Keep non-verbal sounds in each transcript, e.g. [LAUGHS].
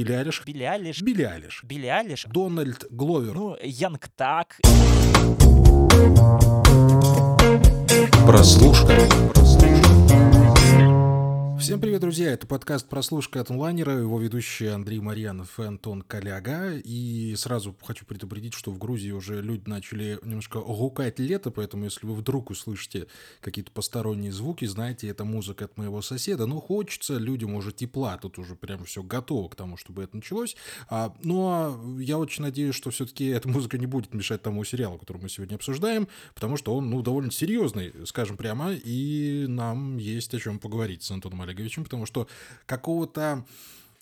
Билли Айлиш. Билли Айлиш. Билли Айлиш. Билли Айлиш. Дональд Гловер. Ну, Янг Так. Прослушка. Всем привет, друзья! Это подкаст «Прослушка от онлайнера», его ведущие Андрей Марьянов и Антон Коляга. И сразу хочу предупредить, что в Грузии уже люди начали немножко гукать лето, поэтому если вы вдруг услышите какие-то посторонние звуки, знаете, это музыка от моего соседа. Ну, хочется людям уже тепла, тут уже прям все готово к тому, чтобы это началось. А, ну, а я очень надеюсь, что все-таки эта музыка не будет мешать тому сериалу, который мы сегодня обсуждаем, потому что он, ну, довольно серьезный, скажем прямо, и нам есть о чем поговорить с Антоном Олеговичем, потому что какого-то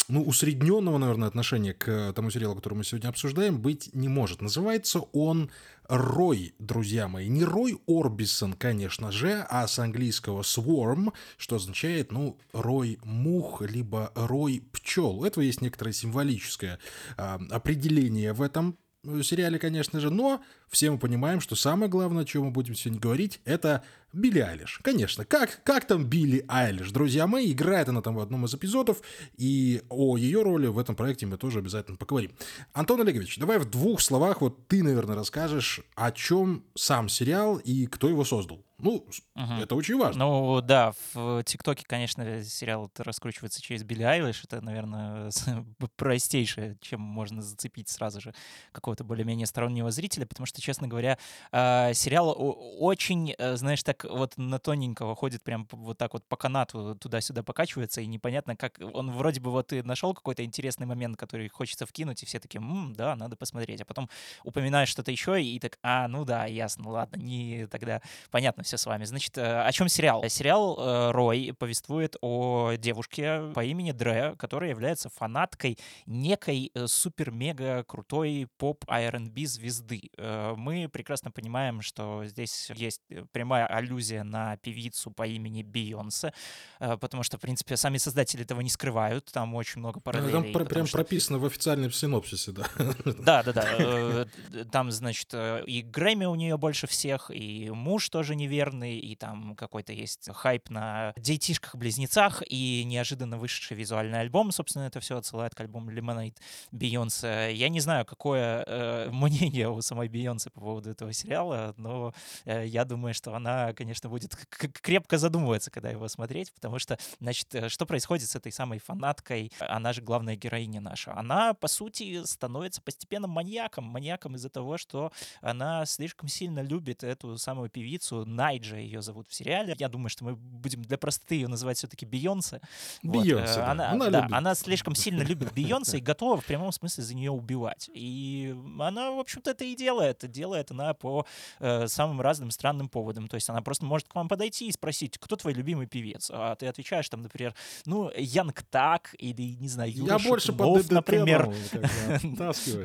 ну, усредненного, наверное, отношения к тому сериалу, который мы сегодня обсуждаем, быть не может. Называется он Рой, друзья мои. Не Рой Орбисон, конечно же, а с английского swarm, что означает, ну, рой мух, либо рой пчел. У этого есть некоторое символическое а, определение в этом сериале, конечно же, но все мы понимаем, что самое главное, о чем мы будем сегодня говорить, это Билли Айлиш. Конечно, как, как там Билли Айлиш, друзья мои, играет она там в одном из эпизодов, и о ее роли в этом проекте мы тоже обязательно поговорим. Антон Олегович, давай в двух словах, вот ты, наверное, расскажешь, о чем сам сериал и кто его создал. Ну, угу. это очень важно. Ну, да, в ТикТоке, конечно, сериал раскручивается через Билли Айлиш. Это, наверное, [LAUGHS] простейшее, чем можно зацепить сразу же какого-то более-менее стороннего зрителя, потому что, честно говоря, а, сериал очень, э, знаешь, так вот на тоненького ходит прям вот так вот по канату туда-сюда покачивается, и непонятно, как он вроде бы вот ты нашел какой-то интересный момент, который хочется вкинуть, и все таки М, да, надо посмотреть. А потом упоминаешь что-то еще, и так, а, ну да, ясно, ладно, не тогда понятно все с вами. Значит, э, о чем сериал? Сериал э, Рой повествует о девушке по имени Дре, которая является фанаткой некой э, супер-мега крутой поп-R&B звезды. Мы прекрасно понимаем, что здесь есть прямая аллюзия на певицу по имени Бейонсе, потому что, в принципе, сами создатели этого не скрывают, там очень много параллелей. Там про- прям что... прописано в официальном синопсисе, да. Да, да, да. Там, значит, и Грэмми у нее больше всех, и муж тоже не неверный, и там какой-то есть хайп на детишках-близнецах, и неожиданно вышедший визуальный альбом, собственно, это все отсылает к альбому Lemonade Бейонсе. Я не знаю, какое э, [LAUGHS] мнение у самой Бейонсе по поводу этого сериала, но э, я думаю, что она, конечно, будет крепко задумываться, когда его смотреть, потому что, значит, э, что происходит с этой самой фанаткой, она же главная героиня наша. Она, по сути, становится постепенно маньяком, маньяком из-за того, что она слишком сильно любит эту самую певицу, Найджа ее зовут в сериале. Я думаю, что мы будем для простоты ее называть все-таки Бейонсе. Бейонсе, вот. да. Она, она, да, она слишком сильно [LAUGHS] любит Бейонсе и готова в прямом смысле за нее убивать. И она, в общем-то, это и делает. Делает она по э, самым разным странным поводам. То есть она просто может к вам подойти и спросить, кто твой любимый певец? А ты отвечаешь там, например, ну, Янг Так или, не знаю, Юра Я больше под например.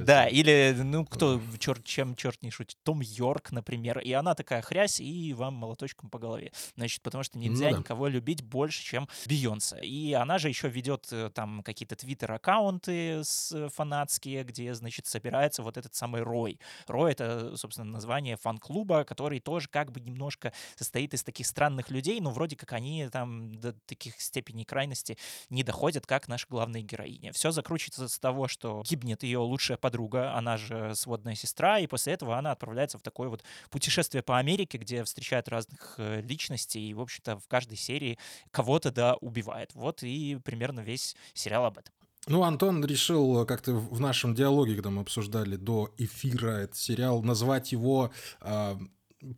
Да, или, ну, кто, черт, чем черт не шутит, Том Йорк, например. И она такая хрясь, и вам молоточком по голове. Значит, потому что нельзя ну, да. никого любить больше, чем Бейонсе. И она же еще ведет э, там какие-то твиттер-аккаунты с фанатские, где, значит, собирается вот этот самый Рой. Рой — это, собственно, название фан-клуба, который тоже как бы немножко состоит из таких странных людей, но вроде как они там до таких степеней крайности не доходят, как наша главная героиня. Все закручивается с того, что гибнет ее лучшая подруга, она же сводная сестра, и после этого она отправляется в такое вот путешествие по Америке, где встречает разных э, личностей, и, в общем-то, в каждой серии кого-то, да, убивает. Вот и примерно весь сериал об этом. Ну, Антон решил как-то в нашем диалоге, когда мы обсуждали до эфира этот сериал, назвать его э,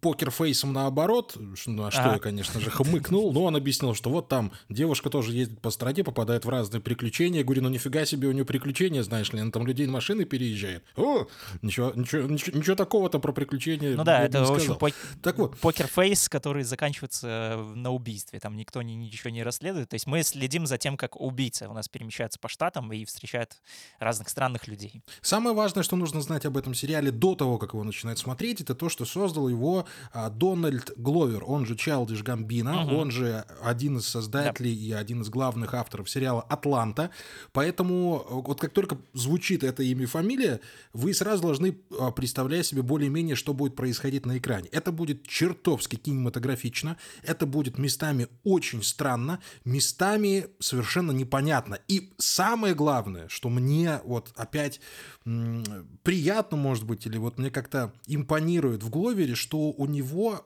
покерфейсом наоборот, на что а. я, конечно же, хмыкнул, но он объяснил, что вот там девушка тоже ездит по стране, попадает в разные приключения. Я говорю, ну нифига себе у нее приключения, знаешь ли, она там людей на машины переезжает. О, ничего, ничего, ничего, ничего такого-то про приключения Ну да, это, в общем, по- так вот. покерфейс, который заканчивается на убийстве, там никто ни, ничего не расследует. То есть мы следим за тем, как убийца у нас перемещается по штатам и встречает разных странных людей. Самое важное, что нужно знать об этом сериале до того, как его начинать смотреть, это то, что создал его а, Дональд Гловер, он же Чайлдиш Гамбина, угу. он же один из создателей да. и один из главных авторов сериала «Атланта», поэтому вот как только звучит это имя и фамилия, вы сразу должны а, представлять себе более-менее, что будет происходить на экране. Это будет чертовски кинематографично, это будет местами очень странно, местами совершенно непонятно. И самое главное, что мне вот опять приятно, может быть, или вот мне как-то импонирует в Гловере, что у него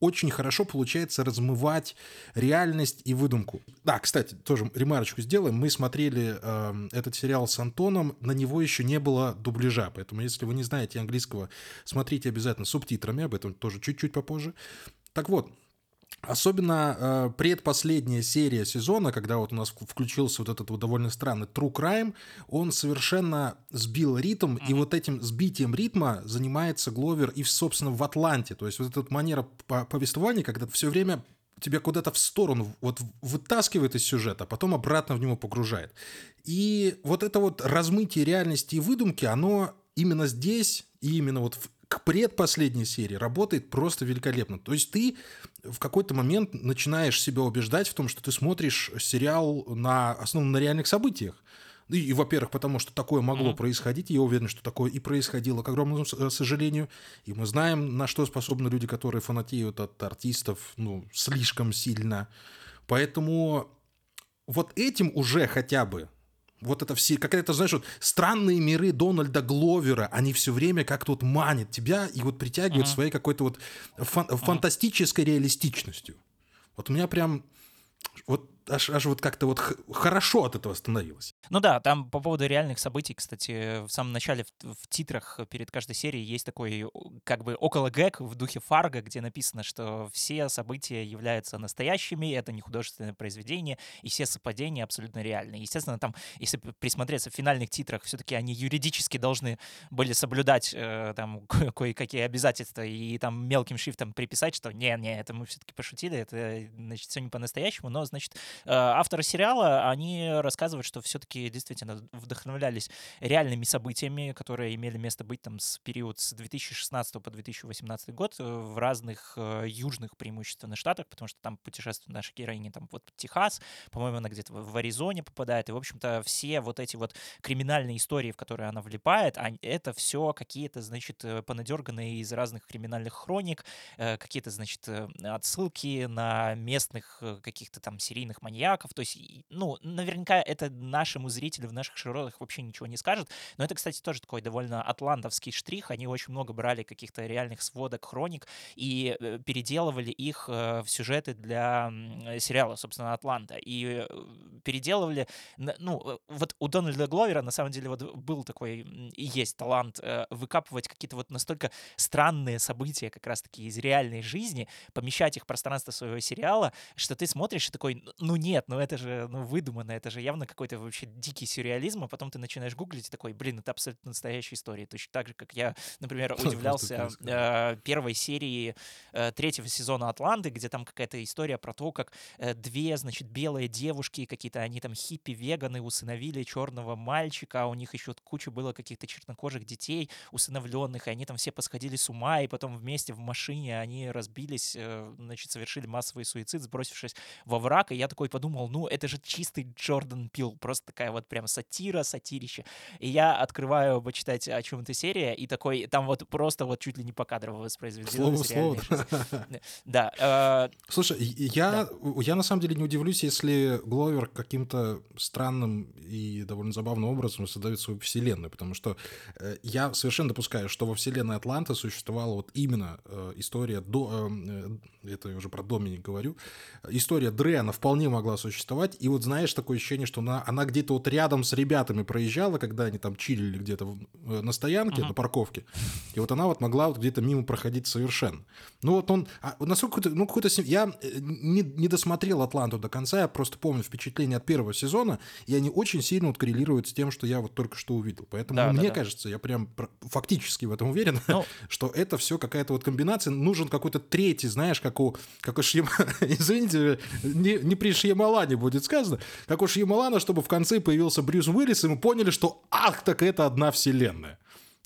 очень хорошо получается размывать реальность и выдумку. Да, кстати, тоже ремарочку сделаем. Мы смотрели э, этот сериал с Антоном, на него еще не было дубляжа, поэтому если вы не знаете английского, смотрите обязательно субтитрами, об этом тоже чуть-чуть попозже. Так вот, Особенно э, предпоследняя серия сезона, когда вот у нас включился вот этот вот довольно странный True Crime, он совершенно сбил ритм, mm-hmm. и вот этим сбитием ритма занимается Гловер и, собственно, в Атланте. То есть вот эта манера повествования, когда все время тебя куда-то в сторону вот вытаскивает из сюжета, а потом обратно в него погружает. И вот это вот размытие реальности и выдумки, оно именно здесь и именно вот в к предпоследней серии работает просто великолепно. То есть ты в какой-то момент начинаешь себя убеждать в том, что ты смотришь сериал на основном на реальных событиях. И, и во-первых, потому что такое могло mm-hmm. происходить, я уверен, что такое и происходило, к огромному э, сожалению. И мы знаем, на что способны люди, которые фанатеют от артистов, ну, слишком сильно. Поэтому вот этим уже хотя бы вот это все, как это, знаешь, вот странные миры Дональда Гловера, они все время как-то вот манят тебя и вот притягивают uh-huh. своей какой-то вот фан- uh-huh. фантастической реалистичностью. Вот у меня прям вот аж, аж вот как-то вот хорошо от этого становилось. Ну да, там по поводу реальных событий, кстати, в самом начале в, в титрах перед каждой серией есть такой как бы около гэг в духе Фарго, где написано, что все события являются настоящими, это не художественное произведение, и все совпадения абсолютно реальны. Естественно, там, если присмотреться в финальных титрах, все-таки они юридически должны были соблюдать э, там [LAUGHS] кое-какие обязательства и там мелким шрифтом приписать, что не-не, это мы все-таки пошутили, это, значит, все не по-настоящему, но, значит, Э, авторы сериала, они рассказывают, что все-таки действительно вдохновлялись реальными событиями, которые имели место быть там с период с 2016 по 2018 год э, в разных э, южных преимущественно штатах, потому что там путешествует наша героиня, там вот Техас, по-моему, она где-то в Аризоне попадает, и, в общем-то, все вот эти вот криминальные истории, в которые она влипает, это все какие-то, значит, понадерганные из разных криминальных хроник, какие-то, значит, отсылки на местных каких-то там серийных маньяков. То есть, ну, наверняка это нашему зрителю в наших широтах вообще ничего не скажет. Но это, кстати, тоже такой довольно атлантовский штрих. Они очень много брали каких-то реальных сводок, хроник и э, переделывали их э, в сюжеты для сериала, собственно, «Атланта». И э, переделывали... Ну, вот у Дональда Гловера, на самом деле, вот был такой и есть талант выкапывать какие-то вот настолько странные события как раз-таки из реальной жизни, помещать их в пространство своего сериала, что ты смотришь и такой, ну, ну нет, ну это же ну, выдумано, это же явно какой-то вообще дикий сюрреализм, а потом ты начинаешь гуглить и такой, блин, это абсолютно настоящая история. Точно так же, как я, например, [LAUGHS] удивлялся э, первой серии э, третьего сезона «Атланты», где там какая-то история про то, как э, две, значит, белые девушки, какие-то они там хиппи-веганы усыновили черного мальчика, а у них еще куча было каких-то чернокожих детей усыновленных, и они там все посходили с ума, и потом вместе в машине они разбились, э, значит, совершили массовый суицид, сбросившись во враг, и я такой подумал, ну, это же чистый Джордан Пил, просто такая вот прям сатира, сатирище. И я открываю почитать о чем то серия, и такой, там вот просто вот чуть ли не по кадрово воспроизведено. Слово, слово. Да. Э, Слушай, я, я на самом деле не удивлюсь, если Гловер каким-то странным и довольно забавным образом создает свою вселенную, потому что э, я совершенно допускаю, что во вселенной Атланта существовала вот именно э, история до... Это я уже про Доминик говорю. История вполне вполне могла существовать. И вот знаешь, такое ощущение, что она, она где-то вот рядом с ребятами проезжала, когда они там чилили где-то э, на стоянке, uh-huh. на парковке. И вот она вот могла вот где-то мимо проходить совершенно. Ну вот он, а, насколько какой-то, ну какой-то, я э, не, не досмотрел «Атланту» до конца, я просто помню впечатление от первого сезона, и они очень сильно вот коррелируют с тем, что я вот только что увидел. Поэтому да, мне да, кажется, я прям фактически в этом уверен, ну, [LAUGHS] что это все какая-то вот комбинация. Нужен какой-то третий, знаешь, как у, как у Шьям... [LAUGHS] Извините, не, не Шьямалане будет сказано, как у Шьямалана, чтобы в конце появился Брюс Уиллис, и мы поняли, что ах, так это одна вселенная.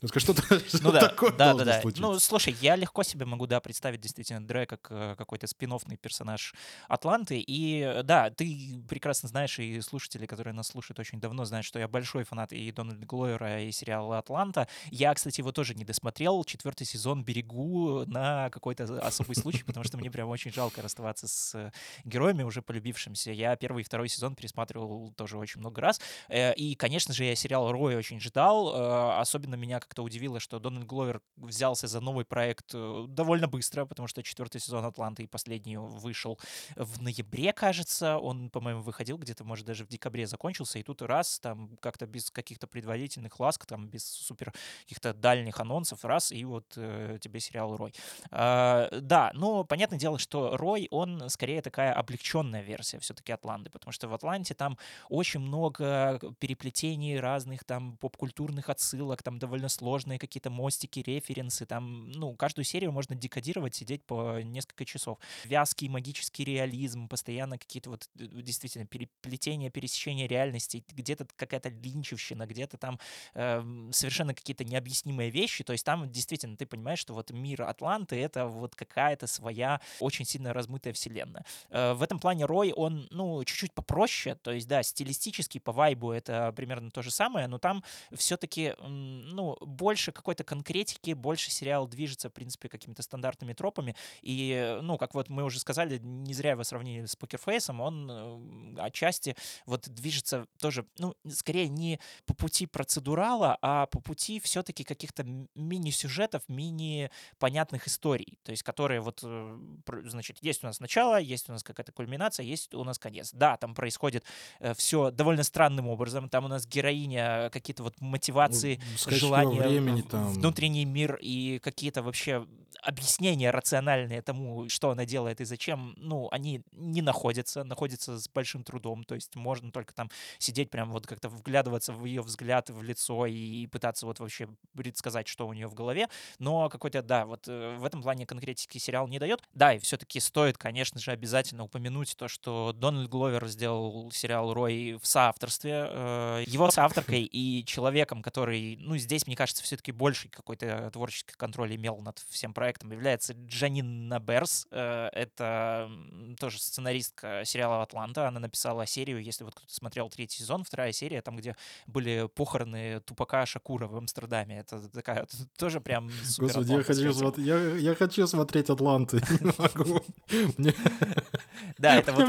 Что-то ну, [LAUGHS] да, такое да, да, да. случиться. Ну, слушай, я легко себе могу, да, представить действительно Дре как э, какой-то спин персонаж Атланты. И э, да, ты прекрасно знаешь, и слушатели, которые нас слушают очень давно, знают, что я большой фанат и Дональда Глойера, и сериала «Атланта». Я, кстати, его тоже не досмотрел. Четвертый сезон берегу на какой-то особый случай, потому что мне прям очень жалко расставаться с э, героями, уже полюбившимся. Я первый и второй сезон пересматривал тоже очень много раз. И, конечно же, я сериал «Рой» очень ждал. Особенно меня как-то удивило, что Дональд Гловер взялся за новый проект э, довольно быстро, потому что четвертый сезон «Атланты» и последний вышел в ноябре, кажется. Он, по-моему, выходил где-то, может, даже в декабре закончился, и тут раз, там, как-то без каких-то предварительных ласк, там, без супер каких-то дальних анонсов, раз, и вот э, тебе сериал «Рой». А, да, но понятное дело, что «Рой», он скорее такая облегченная версия все-таки «Атланты», потому что в «Атланте» там очень много переплетений разных там поп-культурных отсылок, там довольно сложные какие-то мостики, референсы, там, ну, каждую серию можно декодировать, сидеть по несколько часов. Вязкий магический реализм, постоянно какие-то вот э, действительно переплетения, пересечения реальностей, где-то какая-то линчевщина, где-то там э, совершенно какие-то необъяснимые вещи, то есть там действительно ты понимаешь, что вот мир Атланты — это вот какая-то своя очень сильно размытая вселенная. Э, в этом плане Рой, он, ну, чуть-чуть попроще, то есть, да, стилистически по вайбу это примерно то же самое, но там все-таки, ну, больше какой-то конкретики, больше сериал движется, в принципе, какими-то стандартными тропами. И, ну, как вот мы уже сказали, не зря его сравнили с Покерфейсом, он э, отчасти вот движется тоже, ну, скорее не по пути процедурала, а по пути все-таки каких-то мини-сюжетов, мини-понятных историй, то есть которые вот, э, значит, есть у нас начало, есть у нас какая-то кульминация, есть у нас конец. Да, там происходит э, все довольно странным образом, там у нас героиня, какие-то вот мотивации, ну, желания, времени, там. внутренний мир и какие-то вообще объяснения рациональные тому, что она делает и зачем, ну, они не находятся, находятся с большим трудом, то есть можно только там сидеть прям вот как-то вглядываться в ее взгляд в лицо и пытаться вот вообще предсказать, что у нее в голове, но какой-то, да, вот э, в этом плане конкретики сериал не дает. Да, и все-таки стоит, конечно же, обязательно упомянуть то, что Дональд Гловер сделал сериал «Рой» в соавторстве. Э, его соавторкой и человеком, который, ну, здесь, мне кажется, все-таки больший какой-то творческий контроль имел над всем проектом, является Джанин Наберс. Э, это тоже сценаристка сериала «Атланта». Она написала серию, если вот кто-то смотрел третий сезон, вторая серия, там, где были похороны Тупака Шакура в Амстердаме. Это такая [LAUGHS] тоже прям супер Господи, я хочу, смотреть, я, я хочу смотреть «Атланты». [LAUGHS] Не могу. [LAUGHS] Да, это вот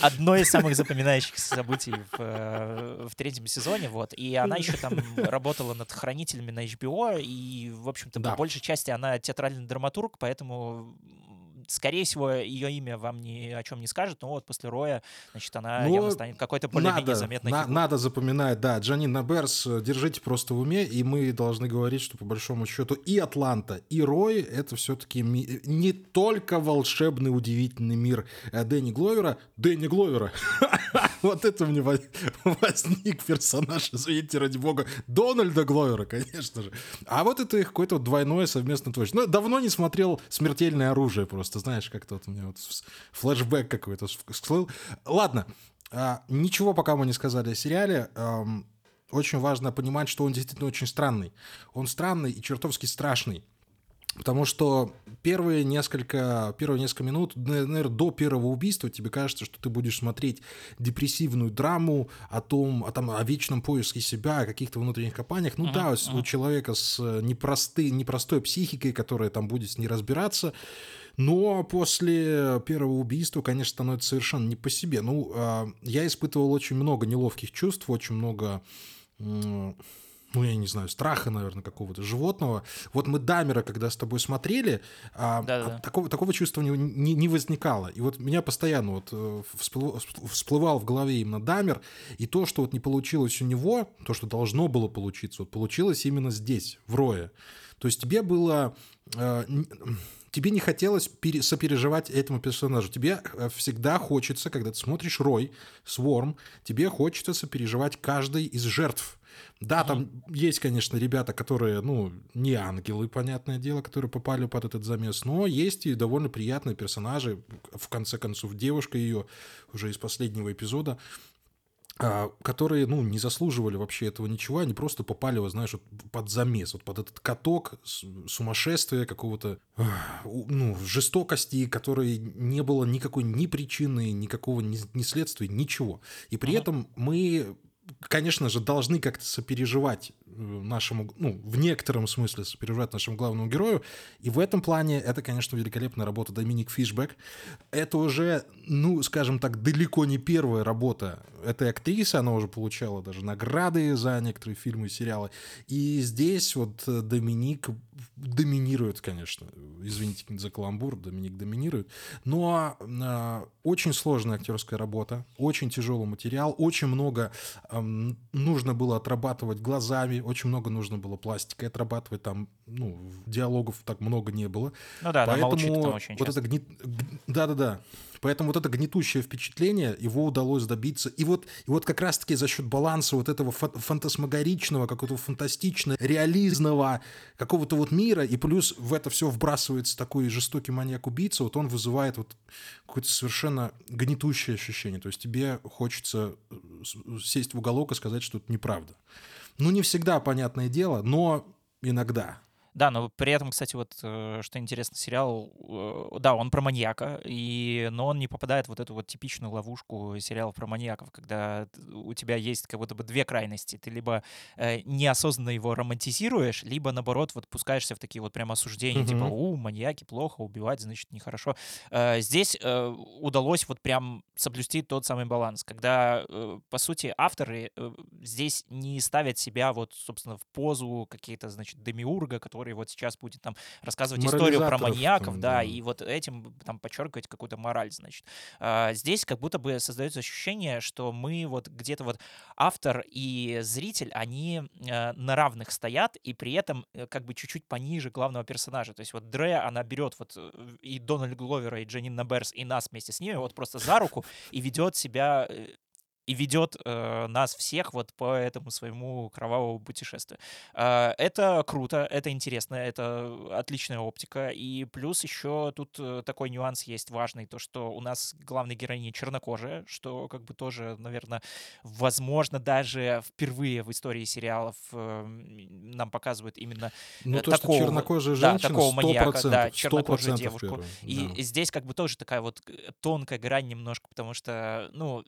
одно из самых запоминающихся событий в третьем сезоне. Вот. И она еще там работала над «Хранителями» на HBO, и, в общем-то, по большей части она театральный драматург, поэтому скорее всего, ее имя вам ни о чем не скажет, но вот после Роя, значит, она но явно станет какой-то более-менее заметной на, Надо запоминать, да, Джанина Берс, держите просто в уме, и мы должны говорить, что по большому счету и Атланта, и Рой — это все-таки ми- не только волшебный, удивительный мир э, Дэнни Гловера, Дэнни Гловера. [LAUGHS] Вот это мне возник персонаж, извините, ради бога, Дональда Гловера, конечно же. А вот это их какое-то двойное совместное творчество. Ну, давно не смотрел «Смертельное оружие» просто просто, знаешь, как-то вот у меня вот флешбэк какой-то всплыл. Ладно, а, ничего пока мы не сказали о сериале. Очень важно понимать, что он действительно очень странный. Он странный и чертовски страшный. Потому что первые несколько, первые несколько минут, наверное, до первого убийства тебе кажется, что ты будешь смотреть депрессивную драму о том, о, том, о вечном поиске себя, о каких-то внутренних копаниях. Ну uh-huh, да, у человека с непростой, непростой психикой, которая там будет с ней разбираться. Но после первого убийства, конечно, становится совершенно не по себе. Ну, а, я испытывал очень много неловких чувств, очень много ну, я не знаю, страха, наверное, какого-то животного. Вот мы Дамера, когда с тобой смотрели, а, а такого, такого чувства не, не, не возникало. И вот меня постоянно вот э, всплывал, всплывал в голове именно Дамер, и то, что вот не получилось у него, то, что должно было получиться, вот получилось именно здесь, в Рое. То есть тебе было... Э, тебе не хотелось пере, сопереживать этому персонажу. Тебе э, всегда хочется, когда ты смотришь Рой, Сворм, тебе хочется сопереживать каждой из жертв. Да, там mm-hmm. есть, конечно, ребята, которые, ну, не ангелы, понятное дело, которые попали под этот замес, но есть и довольно приятные персонажи. В конце концов, девушка ее уже из последнего эпизода которые, ну, не заслуживали вообще этого ничего, они просто попали, вот, знаешь, вот под замес, вот под этот каток сумасшествия какого-то, ну, жестокости, которой не было никакой ни причины, никакого ни, ни следствия, ничего. И при ага. этом мы конечно же, должны как-то сопереживать э, нашему, ну, в некотором смысле сопереживать нашему главному герою. И в этом плане это, конечно, великолепная работа Доминик Фишбек. Это уже, ну, скажем так, далеко не первая работа этой актрисы. Она уже получала даже награды за некоторые фильмы и сериалы. И здесь вот Доминик доминирует, конечно. Извините за каламбур, Доминик доминирует. Но э, очень сложная актерская работа, очень тяжелый материал, очень много нужно было отрабатывать глазами, очень много нужно было пластикой отрабатывать, там, ну, диалогов так много не было. Ну да, Поэтому молчит там очень вот часто. это гнет... Да-да-да. Поэтому вот это гнетущее впечатление его удалось добиться. И вот, и вот как раз-таки за счет баланса вот этого фантасмагоричного, какого-то фантастичного, реализного какого-то вот мира, и плюс в это все вбрасывается такой жестокий маньяк-убийца, вот он вызывает вот какое-то совершенно гнетущее ощущение. То есть тебе хочется э, сесть в уголок и сказать, что это неправда. Ну, не всегда, понятное дело, но иногда. Да, но при этом, кстати, вот э, что интересно, сериал, э, да, он про маньяка, и, но он не попадает в вот эту вот типичную ловушку сериалов про маньяков, когда у тебя есть как будто бы две крайности. Ты либо э, неосознанно его романтизируешь, либо, наоборот, вот пускаешься в такие вот прям осуждения, mm-hmm. типа, у, маньяки, плохо, убивать, значит, нехорошо. Здесь удалось вот прям соблюсти тот самый баланс, когда, по сути, авторы здесь не ставят себя вот, собственно, в позу какие-то, значит, демиурга, который который вот сейчас будет там рассказывать историю про маньяков, там, да, да, и вот этим там подчеркивать какую-то мораль, значит. А, здесь как будто бы создается ощущение, что мы вот где-то вот автор и зритель, они э, на равных стоят, и при этом э, как бы чуть-чуть пониже главного персонажа. То есть вот Дре, она берет вот э, и Дональд Гловера, и Дженнина Берс, и нас вместе с ними вот просто за руку и ведет себя и ведет э, нас всех вот по этому своему кровавому путешествию. Э, это круто, это интересно, это отличная оптика. И плюс еще тут э, такой нюанс есть важный, то, что у нас главная героиня чернокожая, что как бы тоже, наверное, возможно, даже впервые в истории сериалов э, нам показывают именно ну, то, такого, что чернокожая женщина, да, такого маньяка, да, чернокожую девушку. Первый, и здесь как бы тоже такая вот э, тонкая грань немножко, потому что, ну,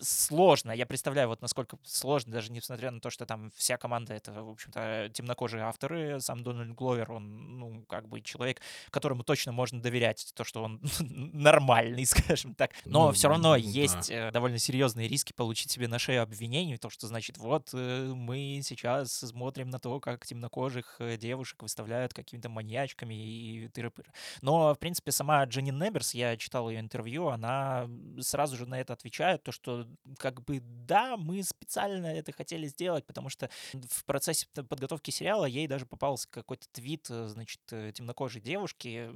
сложно. Я представляю, вот насколько сложно, даже несмотря на то, что там вся команда это, в общем-то, темнокожие авторы. Сам Дональд Гловер, он, ну, как бы человек, которому точно можно доверять, то, что он [LAUGHS] нормальный, [LAUGHS] скажем так. Но ну, все равно да. есть э, довольно серьезные риски получить себе на шею обвинений, то, что значит, вот э, мы сейчас смотрим на то, как темнокожих э, девушек выставляют какими-то маньячками и тыры-пыры. Но, в принципе, сама Дженни Неберс, я читал ее интервью, она сразу же на это отвечает, то, что как бы да, мы специально это хотели сделать, потому что в процессе подготовки сериала ей даже попался какой-то твит, э, значит, э, темнокожей девушки,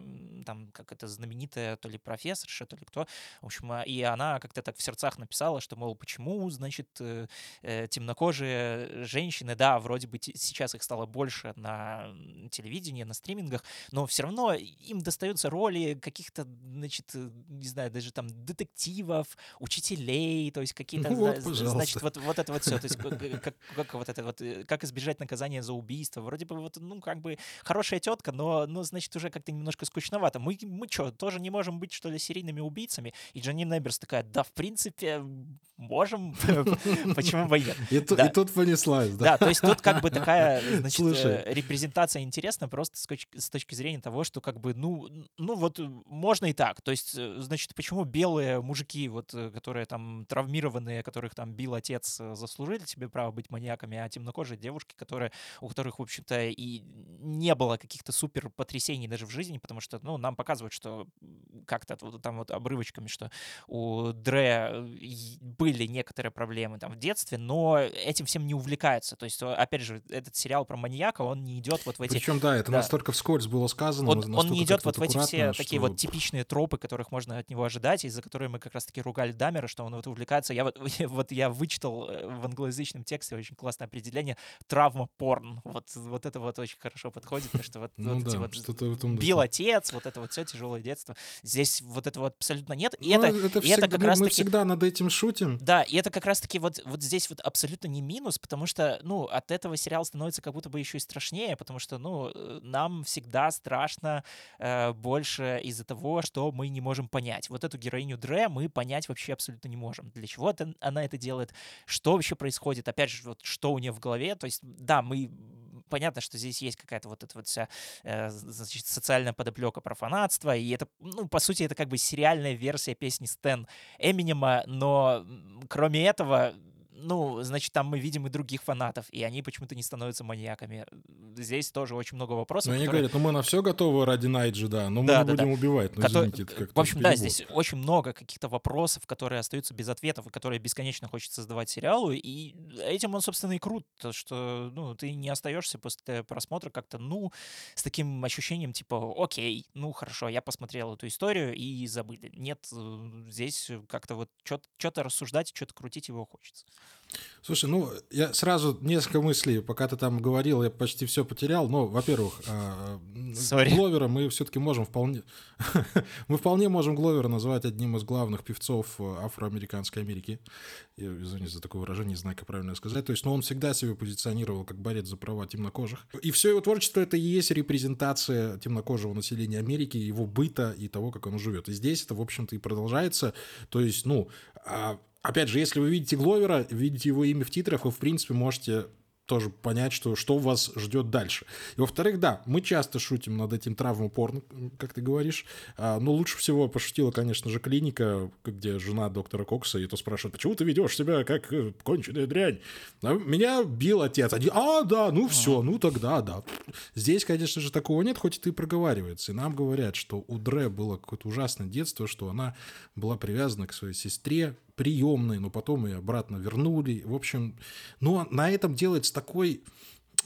там, как это знаменитая то ли профессорша, то ли кто, в общем, а, и она как-то так в сердцах написала, что, мол, почему, значит, э, темнокожие женщины, да, вроде бы сейчас их стало больше на телевидении, на стримингах, но все равно им достаются роли каких-то, значит, не знаю, даже там детективов, учителей, то есть какие-то, ну, вот, значит, вот, вот это вот все, то есть как, как вот это вот, э, как избежать наказания за убийство, вроде бы вот, ну, как бы хорошая тетка, но, ну, значит, уже как-то немножко скучновато. Мы, мы что, тоже не можем быть, что ли, серийными убийцами? И Джанни Неберс такая, да, в принципе, можем, [LAUGHS] почему бы нет? И, да. и тут понеслась, да? Да, то есть тут как бы такая, значит, Слушай. Э, репрезентация интересна просто с точки, с точки зрения того, что как бы, ну, ну вот можно и так. То есть, э, значит, почему белые мужики, вот, которые там травмированные, которых там бил отец, э, заслужили себе право быть маньяками, а темнокожие девушки, которые, у которых, в общем-то, и не было каких-то супер потрясений даже в жизни, потому что, ну, нам показывают, что как-то вот, там вот обрывочками, что у Дре э, были некоторые проблемы там в детстве, но этим всем не увлекаются. То есть, опять же, этот сериал про маньяка, он не идет вот в эти... Причем, да, это да. настолько вскользь было сказано. Он, он не идет вот в эти все что... такие вот типичные тропы, которых можно от него ожидать, из-за которых мы как раз-таки ругали Дамера, что он вот увлекается увлекаются. Я вот, [LAUGHS] вот я вычитал э, в англоязычном тексте очень классное определение травма порн. Вот, вот это вот очень хорошо подходит, потому что вот, ну, вот да, эти вот бил отец, вот это вот все тяжелое детство. Здесь вот этого абсолютно нет. И ну, это, это, и всегда, это как раз мы всегда над этим шутим. Да, и это как раз-таки вот, вот здесь вот абсолютно не минус, потому что, ну, от этого сериал становится как будто бы еще и страшнее, потому что, ну, э, нам всегда страшно э, больше из-за того, что мы не можем понять. Вот эту героиню Дре мы понять вообще абсолютно не можем. Для чего это, она это делает? Что вообще происходит? Опять же, вот что у нее в голове? То есть, да, мы понятно, что здесь есть какая-то вот эта вот вся э, значит, социальная подоплека про фанатство, и это, ну, по сути, это как бы сериальная версия песни Стэн Эминема, но кроме этого ну, значит, там мы видим и других фанатов, и они почему-то не становятся маньяками. Здесь тоже очень много вопросов. Ну, они которые... говорят, ну мы на все готовы ради Найджи, да, но да, мы не да, будем да. убивать. Ну, Котор... извините, это В общем, да, здесь очень много каких-то вопросов, которые остаются без ответов, и которые бесконечно хочется задавать сериалу, и этим он, собственно, и крут, то, что, ну, ты не остаешься после просмотра как-то, ну, с таким ощущением, типа, окей, ну, хорошо, я посмотрел эту историю и забыли. Нет, э, здесь как-то вот что-то рассуждать, что-то крутить его хочется. Слушай, ну, я сразу несколько мыслей, пока ты там говорил, я почти все потерял. Но, во-первых, а, Sorry. Гловера мы все-таки можем вполне... [LAUGHS] мы вполне можем Гловера назвать одним из главных певцов э, афроамериканской Америки. Я, извините за такое выражение, не знаю, как правильно сказать. То есть, ну, он всегда себя позиционировал как борец за права темнокожих. И все его творчество — это и есть репрезентация темнокожего населения Америки, его быта и того, как он живет. И здесь это, в общем-то, и продолжается. То есть, ну, а опять же, если вы видите Гловера, видите его имя в титрах, вы, в принципе, можете тоже понять, что, что вас ждет дальше. И во-вторых, да, мы часто шутим над этим травмопорно, как ты говоришь. А, но лучше всего пошутила, конечно же, клиника, где жена доктора Кокса, и то спрашивает, почему ты ведешь себя как э, конченая дрянь? А меня бил отец. Один, а, да, ну все, ну тогда да. Здесь, конечно же, такого нет, хоть это и проговаривается. И нам говорят, что у Дре было какое-то ужасное детство, что она была привязана к своей сестре, приемной, но потом ее обратно вернули. В общем, но на этом делается такой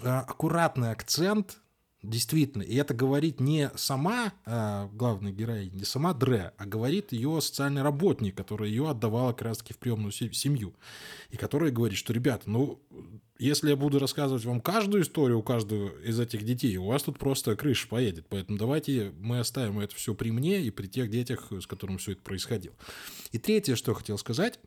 а, аккуратный акцент, действительно. И это говорит не сама а, главная героиня, не сама Дре, а говорит ее социальный работник, который ее отдавала как раз-таки в приемную семью. И который говорит, что, ребята, ну, если я буду рассказывать вам каждую историю у каждого из этих детей, у вас тут просто крыша поедет. Поэтому давайте мы оставим это все при мне и при тех детях, с которыми все это происходило. И третье, что я хотел сказать,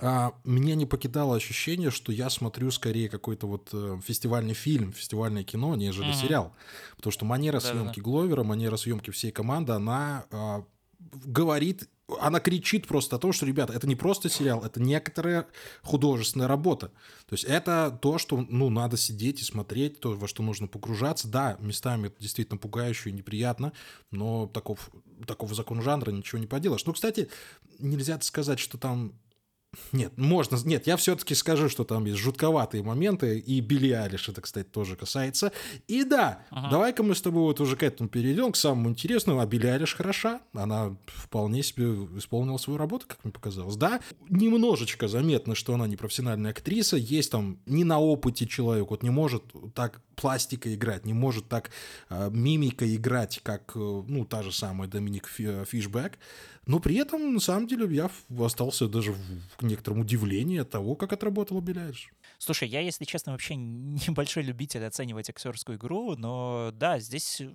а, меня не покидало ощущение, что я смотрю скорее какой-то вот э, фестивальный фильм, фестивальное кино, нежели угу. сериал. Потому что манера да, съемки да. Гловера, манера съемки всей команды, она а, говорит она кричит просто о том, что, ребята, это не просто сериал, это некоторая художественная работа. То есть это то, что, ну, надо сидеть и смотреть, то, во что нужно погружаться. Да, местами это действительно пугающе и неприятно, но таков, такого закона жанра ничего не поделаешь. Ну, кстати, нельзя сказать, что там нет, можно. Нет, я все-таки скажу, что там есть жутковатые моменты, и Билли Алиш это, кстати, тоже касается. И да, ага. давай-ка мы с тобой вот уже к этому перейдем, к самому интересному. А Билли Алиш хороша, она вполне себе исполнила свою работу, как мне показалось. Да, немножечко заметно, что она не профессиональная актриса, есть там не на опыте человек, вот не может так пластика играть, не может так э, мимика играть, как, э, ну, та же самая Доминик Фишбэк. Но при этом, на самом деле, я остался даже в некотором удивлении от того, как отработала Беляешь. Слушай, я, если честно, вообще [LAUGHS] небольшой любитель оценивать актерскую игру, но да, здесь э,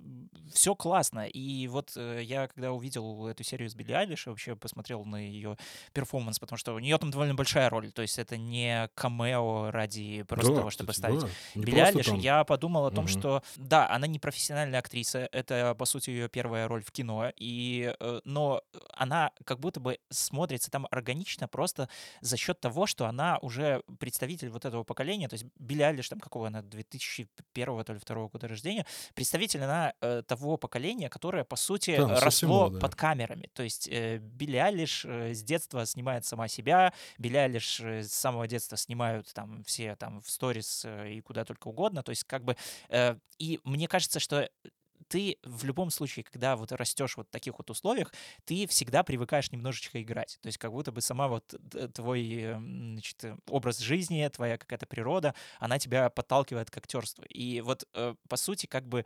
все классно. И вот э, я, когда увидел эту серию с Билли Айлиш, вообще посмотрел на ее перформанс, потому что у нее там довольно большая роль. То есть это не камео ради просто да, того, чтобы кстати, ставить да. Билли Айлиш. Там... Я подумал о том, угу. что да, она не профессиональная актриса, это, по сути, ее первая роль в кино, и, э, но она как будто бы смотрится там органично просто за счет того, что она уже представитель вот этого поколения, то есть Билли Айлиш, там какого она, 2001 то ли второго года рождения, представитель она э, того поколения, которое, по сути, да, росло под камерами. То есть э, Билли Айлиш э, с детства снимает сама себя, Билли Айлиш э, с самого детства снимают там все там в сторис э, и куда только угодно, то есть как бы... Э, и мне кажется, что ты в любом случае, когда вот растешь вот в таких вот условиях, ты всегда привыкаешь немножечко играть. То есть как будто бы сама вот твой значит, образ жизни, твоя какая-то природа, она тебя подталкивает к актерству. И вот э, по сути как бы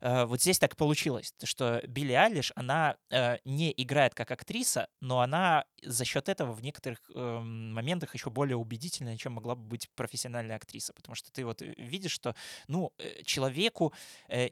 э, вот здесь так получилось, что Билли Алиш, она э, не играет как актриса, но она за счет этого в некоторых моментах еще более убедительная, чем могла бы быть профессиональная актриса. Потому что ты вот видишь, что ну, человеку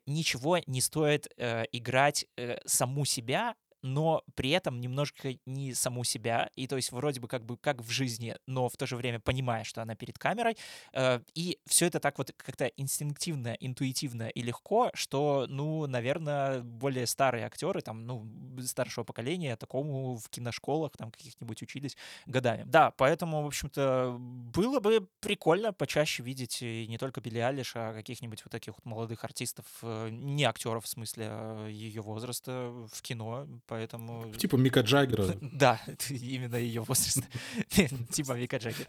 ничего не стоит э, играть э, саму себя но при этом немножко не саму себя, и то есть вроде бы как бы как в жизни, но в то же время понимая, что она перед камерой, э, и все это так вот как-то инстинктивно, интуитивно и легко, что, ну, наверное, более старые актеры, там, ну, старшего поколения такому в киношколах там каких-нибудь учились годами. Да, поэтому, в общем-то, было бы прикольно почаще видеть не только Билли Алиш, а каких-нибудь вот таких вот молодых артистов, э, не актеров в смысле а ее возраста в кино, поэтому... Типа Мика Джаггера. [LAUGHS] Да, [LAUGHS] именно ее возраст. [LAUGHS] Типа Мика Джаггер.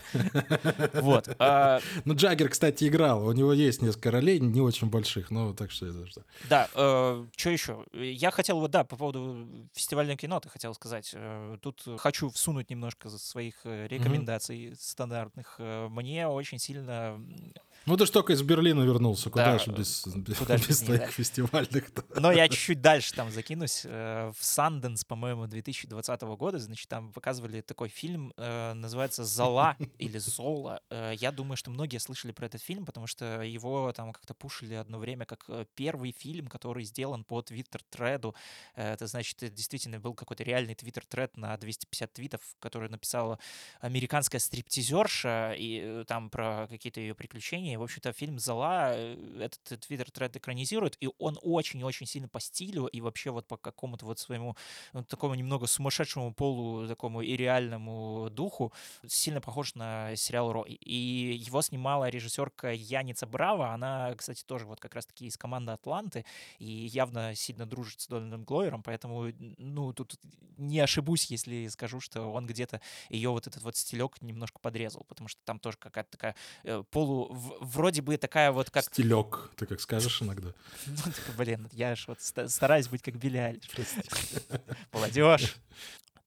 Вот. А ну, Джаггер, кстати, играл. У него есть несколько ролей, не очень больших, но так что это что. Да, э, что еще? Я хотел вот, да, по поводу фестивального кино ты хотел сказать. Э, тут хочу всунуть немножко своих рекомендаций стандартных. Мне очень сильно ну ты же только из Берлина вернулся, куда да, же без, без, куда без твоих да. фестивальных? Но я чуть-чуть дальше там закинусь. Э, в Санденс, по-моему, 2020 года, значит, там показывали такой фильм, э, называется «Зола» [LAUGHS] или «Зола». Э, я думаю, что многие слышали про этот фильм, потому что его там как-то пушили одно время как первый фильм, который сделан по твиттер-треду. Это значит, действительно был какой-то реальный твиттер-тред на 250 твитов, который написала американская стриптизерша, и там про какие-то ее приключения в общем-то, фильм «Зала» э, этот твиттер-тред экранизирует, и он очень-очень сильно по стилю и вообще вот по какому-то вот своему ну, такому немного сумасшедшему полу, такому и реальному духу сильно похож на сериал «Рой». И его снимала режиссерка Яница Браво, она, кстати, тоже вот как раз-таки из команды «Атланты», и явно сильно дружит с Дональдом Глойером, поэтому, ну, тут не ошибусь, если скажу, что он где-то ее вот этот вот стилек немножко подрезал, потому что там тоже какая-то такая э, полу вроде бы такая вот как... Стилек, ты как скажешь иногда. [LAUGHS] Ну, блин, я ж вот стараюсь быть как Билли [LAUGHS] Молодежь.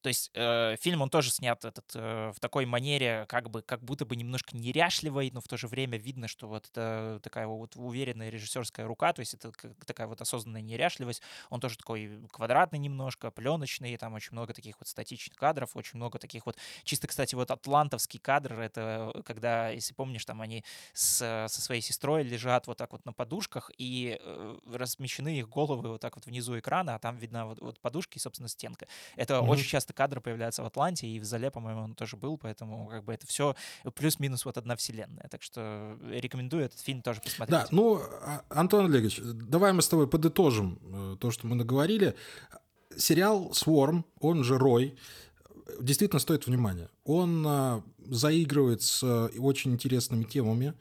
То есть э, фильм, он тоже снят этот, э, в такой манере, как бы, как будто бы немножко неряшливой, но в то же время видно, что вот это такая вот уверенная режиссерская рука, то есть это такая вот осознанная неряшливость. Он тоже такой квадратный немножко, пленочный, там очень много таких вот статичных кадров, очень много таких вот, чисто, кстати, вот атлантовский кадр, это когда, если помнишь, там они с, со своей сестрой лежат вот так вот на подушках, и э, размещены их головы вот так вот внизу экрана, а там видна вот, вот подушки и, собственно, стенка. Это mm-hmm. очень часто кадры появляются в Атланте, и в Зале, по-моему, он тоже был, поэтому как бы это все плюс-минус вот одна вселенная. Так что рекомендую этот фильм тоже посмотреть. Да, ну, а, Антон Олегович, давай мы с тобой подытожим э, то, что мы наговорили. Сериал «Сворм», он же «Рой», действительно стоит внимания. Он а, заигрывает с э, очень интересными темами,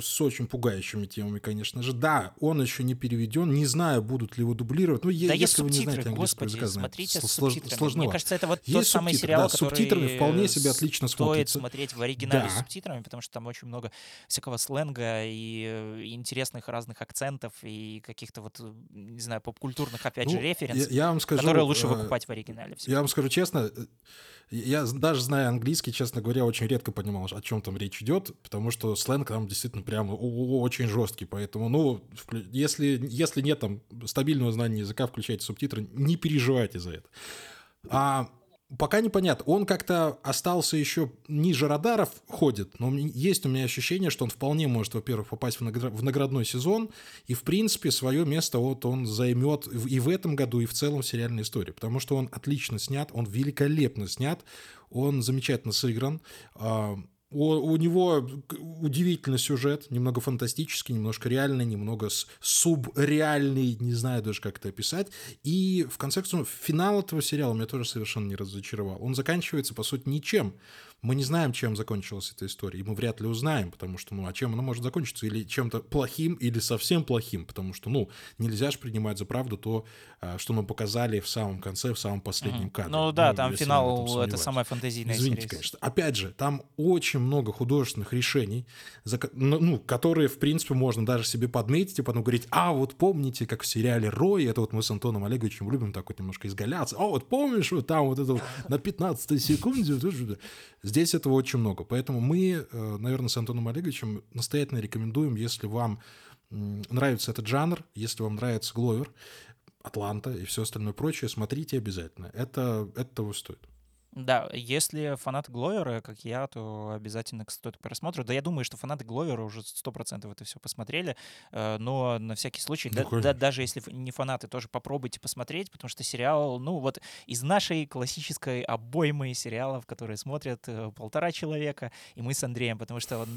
с очень пугающими темами, конечно же. Да, он еще не переведен, не знаю, будут ли его дублировать. Ну, да если есть вы не знаете английского языка, смотрите с субтитрами. Мне кажется, это вот есть тот самый сериал, да, который субтитрами вполне себе отлично стоит смотрится. смотреть в оригинале да. с субтитрами, потому что там очень много всякого сленга и э, интересных разных акцентов и каких-то вот, не знаю, поп-культурных, опять ну, же, референсов, я, я вам скажу, которые лучше э, выкупать в оригинале. Всегда. Я вам скажу честно, я даже зная английский, честно говоря, очень редко понимал, о чем там речь идет, потому что сленг там действительно прямо очень жесткий. Поэтому, ну, если, если нет там стабильного знания языка, включайте субтитры, не переживайте за это. А Пока непонятно. Он как-то остался еще ниже радаров, ходит, но есть у меня ощущение, что он вполне может, во-первых, попасть в наградной сезон, и, в принципе, свое место вот он займет и в этом году, и в целом в сериальной истории, потому что он отлично снят, он великолепно снят, он замечательно сыгран, а, у, у него удивительный сюжет, немного фантастический, немножко реальный, немного субреальный, не знаю даже, как это описать. И в конце концов, финал этого сериала меня тоже совершенно не разочаровал. Он заканчивается, по сути, ничем. Мы не знаем, чем закончилась эта история, и мы вряд ли узнаем, потому что, ну, а чем она может закончиться? Или чем-то плохим, или совсем плохим, потому что, ну, нельзя же принимать за правду то, а, что мы показали в самом конце, в самом последнем кадре. Ну да, ну, там финал — это самая фантазийная Извините, серия. конечно. Опять же, там очень много художественных решений, за, ну, ну, которые, в принципе, можно даже себе подметить и потом говорить, а вот помните, как в сериале «Рой», это вот мы с Антоном Олеговичем любим так вот немножко изгаляться, а вот помнишь, вот там вот это вот на 15 секунде, Здесь этого очень много. Поэтому мы, э, наверное, с Антоном Олеговичем настоятельно рекомендуем, если вам нравится этот жанр, если вам нравится Гловер, Атланта и все остальное прочее, смотрите обязательно. Это, это того стоит. Да, если фанаты Гловера, как я, то обязательно стоит к просмотру. Да я думаю, что фанаты Гловера уже 100% это все посмотрели, э, но на всякий случай, да, да, даже если не фанаты, тоже попробуйте посмотреть, потому что сериал, ну вот из нашей классической обоймы сериалов, которые смотрят э, полтора человека, и мы с Андреем, потому что он,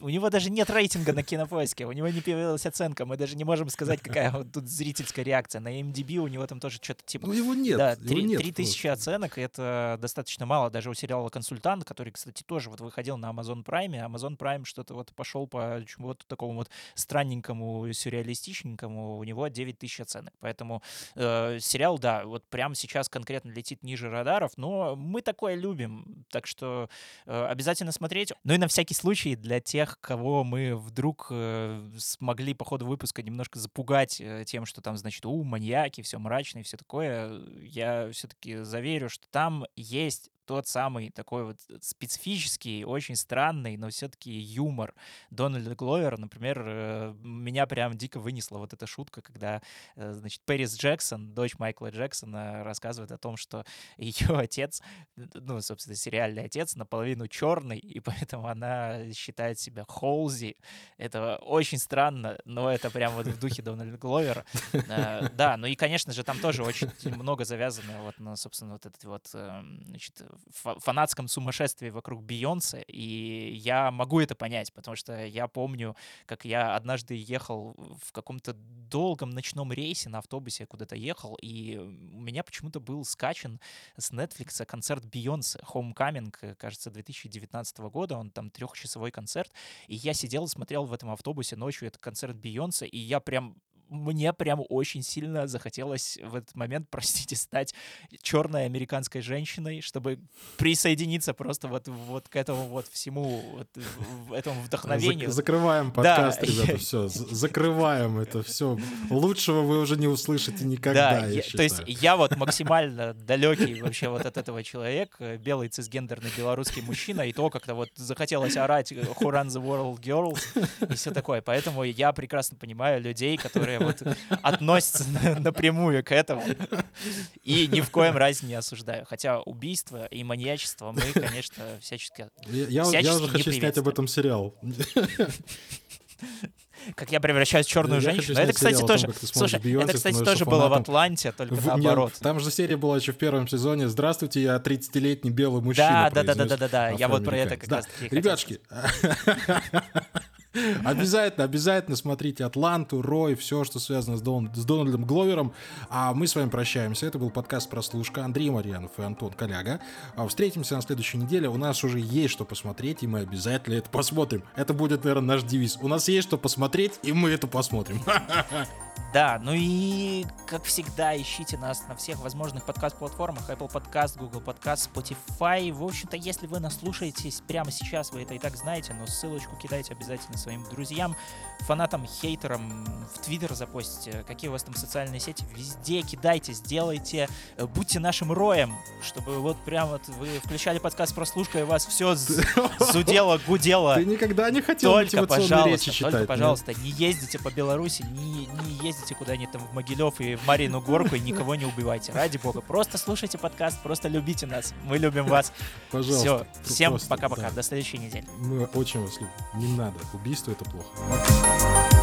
у него даже нет рейтинга на кинопоиске, у него не появилась оценка, мы даже не можем сказать, какая вот тут зрительская реакция. На MDB у него там тоже что-то типа... Ну его нет. Да, его 3, нет 3000 оценок, это достаточно достаточно мало даже у сериала «Консультант», который, кстати, тоже вот выходил на Amazon Prime, Amazon Prime что-то вот пошел по чему-то такому вот странненькому, сюрреалистичненькому, у него 9 тысяч оценок. Поэтому э, сериал, да, вот прямо сейчас конкретно летит ниже радаров, но мы такое любим, так что э, обязательно смотреть. Ну и на всякий случай для тех, кого мы вдруг э, смогли по ходу выпуска немножко запугать э, тем, что там, значит, у, маньяки, все мрачно и все такое, я все-таки заверю, что там есть есть тот самый такой вот э, специфический, очень странный, но все-таки юмор Дональда Гловера. Например, э, меня прям дико вынесла вот эта шутка, когда, э, значит, Пэрис Джексон, дочь Майкла Джексона, рассказывает о том, что [LAUGHS] ее отец, ну, собственно, сериальный отец, наполовину черный, и поэтому она считает себя Холзи. Это очень странно, но это прям вот в духе Дональда Гловера. Да, ну и, конечно же, там тоже очень много завязано вот на, собственно, вот этот вот, эм, значит, фанатском сумасшествии вокруг Бейонсе, и я могу это понять, потому что я помню, как я однажды ехал в каком-то долгом ночном рейсе на автобусе, куда-то ехал, и у меня почему-то был скачан с Netflix концерт Бейонсе, Homecoming, кажется, 2019 года, он там трехчасовой концерт, и я сидел и смотрел в этом автобусе ночью этот концерт Бейонсе, и я прям мне прям очень сильно захотелось в этот момент, [LAUGHS] простите, стать черной американской женщиной, чтобы присоединиться просто вот, вот к этому вот всему, вот, этому вдохновению. закрываем подкаст, да, ребята, все, закрываем это все. Лучшего вы уже не услышите никогда, да, я, я То есть я вот максимально далекий вообще вот от этого человека, белый цисгендерный белорусский мужчина, и то как-то вот захотелось орать «Who run the world, girls?» и все такое. Поэтому я прекрасно понимаю людей, которые вот относится напрямую к этому. И ни в коем разе не осуждаю. Хотя убийство и маньячество мы, конечно, всячески Я, всячески я уже хочу снять об этом сериал как я превращаюсь в черную я женщину. Это, кстати, тоже. Том, слушай, Бейонсе, это, кстати, тоже было в Атланте, только в, наоборот. Нет, там же серия была еще в первом сезоне. Здравствуйте, я 30-летний белый мужчина. Да, да, да, да, да, да. Я вот про это как да. раз таки. Ребятушки, [LAUGHS] Обязательно, обязательно смотрите «Атланту», «Рой», все, что связано с, Дон, с Дональдом Гловером. А мы с вами прощаемся. Это был подкаст «Прослушка». Андрей Марьянов и Антон Коляга. А встретимся на следующей неделе. У нас уже есть что посмотреть, и мы обязательно это посмотрим. Это будет, наверное, наш девиз. У нас есть что посмотреть, и мы это посмотрим. [LAUGHS] Да, ну и, как всегда, ищите нас на всех возможных подкаст-платформах. Apple Podcast, Google Podcast, Spotify. В общем-то, если вы нас слушаетесь прямо сейчас, вы это и так знаете, но ссылочку кидайте обязательно своим друзьям, фанатам, хейтерам, в Твиттер запостите, какие у вас там социальные сети, везде кидайте, сделайте, э, будьте нашим роем, чтобы вот прям вот вы включали подкаст прослушка, и вас все [LAUGHS] зудело, гудело. Ты никогда не хотел только, пожалуйста, Только, пожалуйста, не ездите по Беларуси, не, не ездите куда-нибудь там в Могилев и в Марину Горку и никого не убивайте. Ради бога. Просто слушайте подкаст, просто любите нас. Мы любим вас. Пожалуйста. Все. Всем пока-пока. Да. До следующей недели. Мы очень вас любим. Не надо. Убийство это плохо.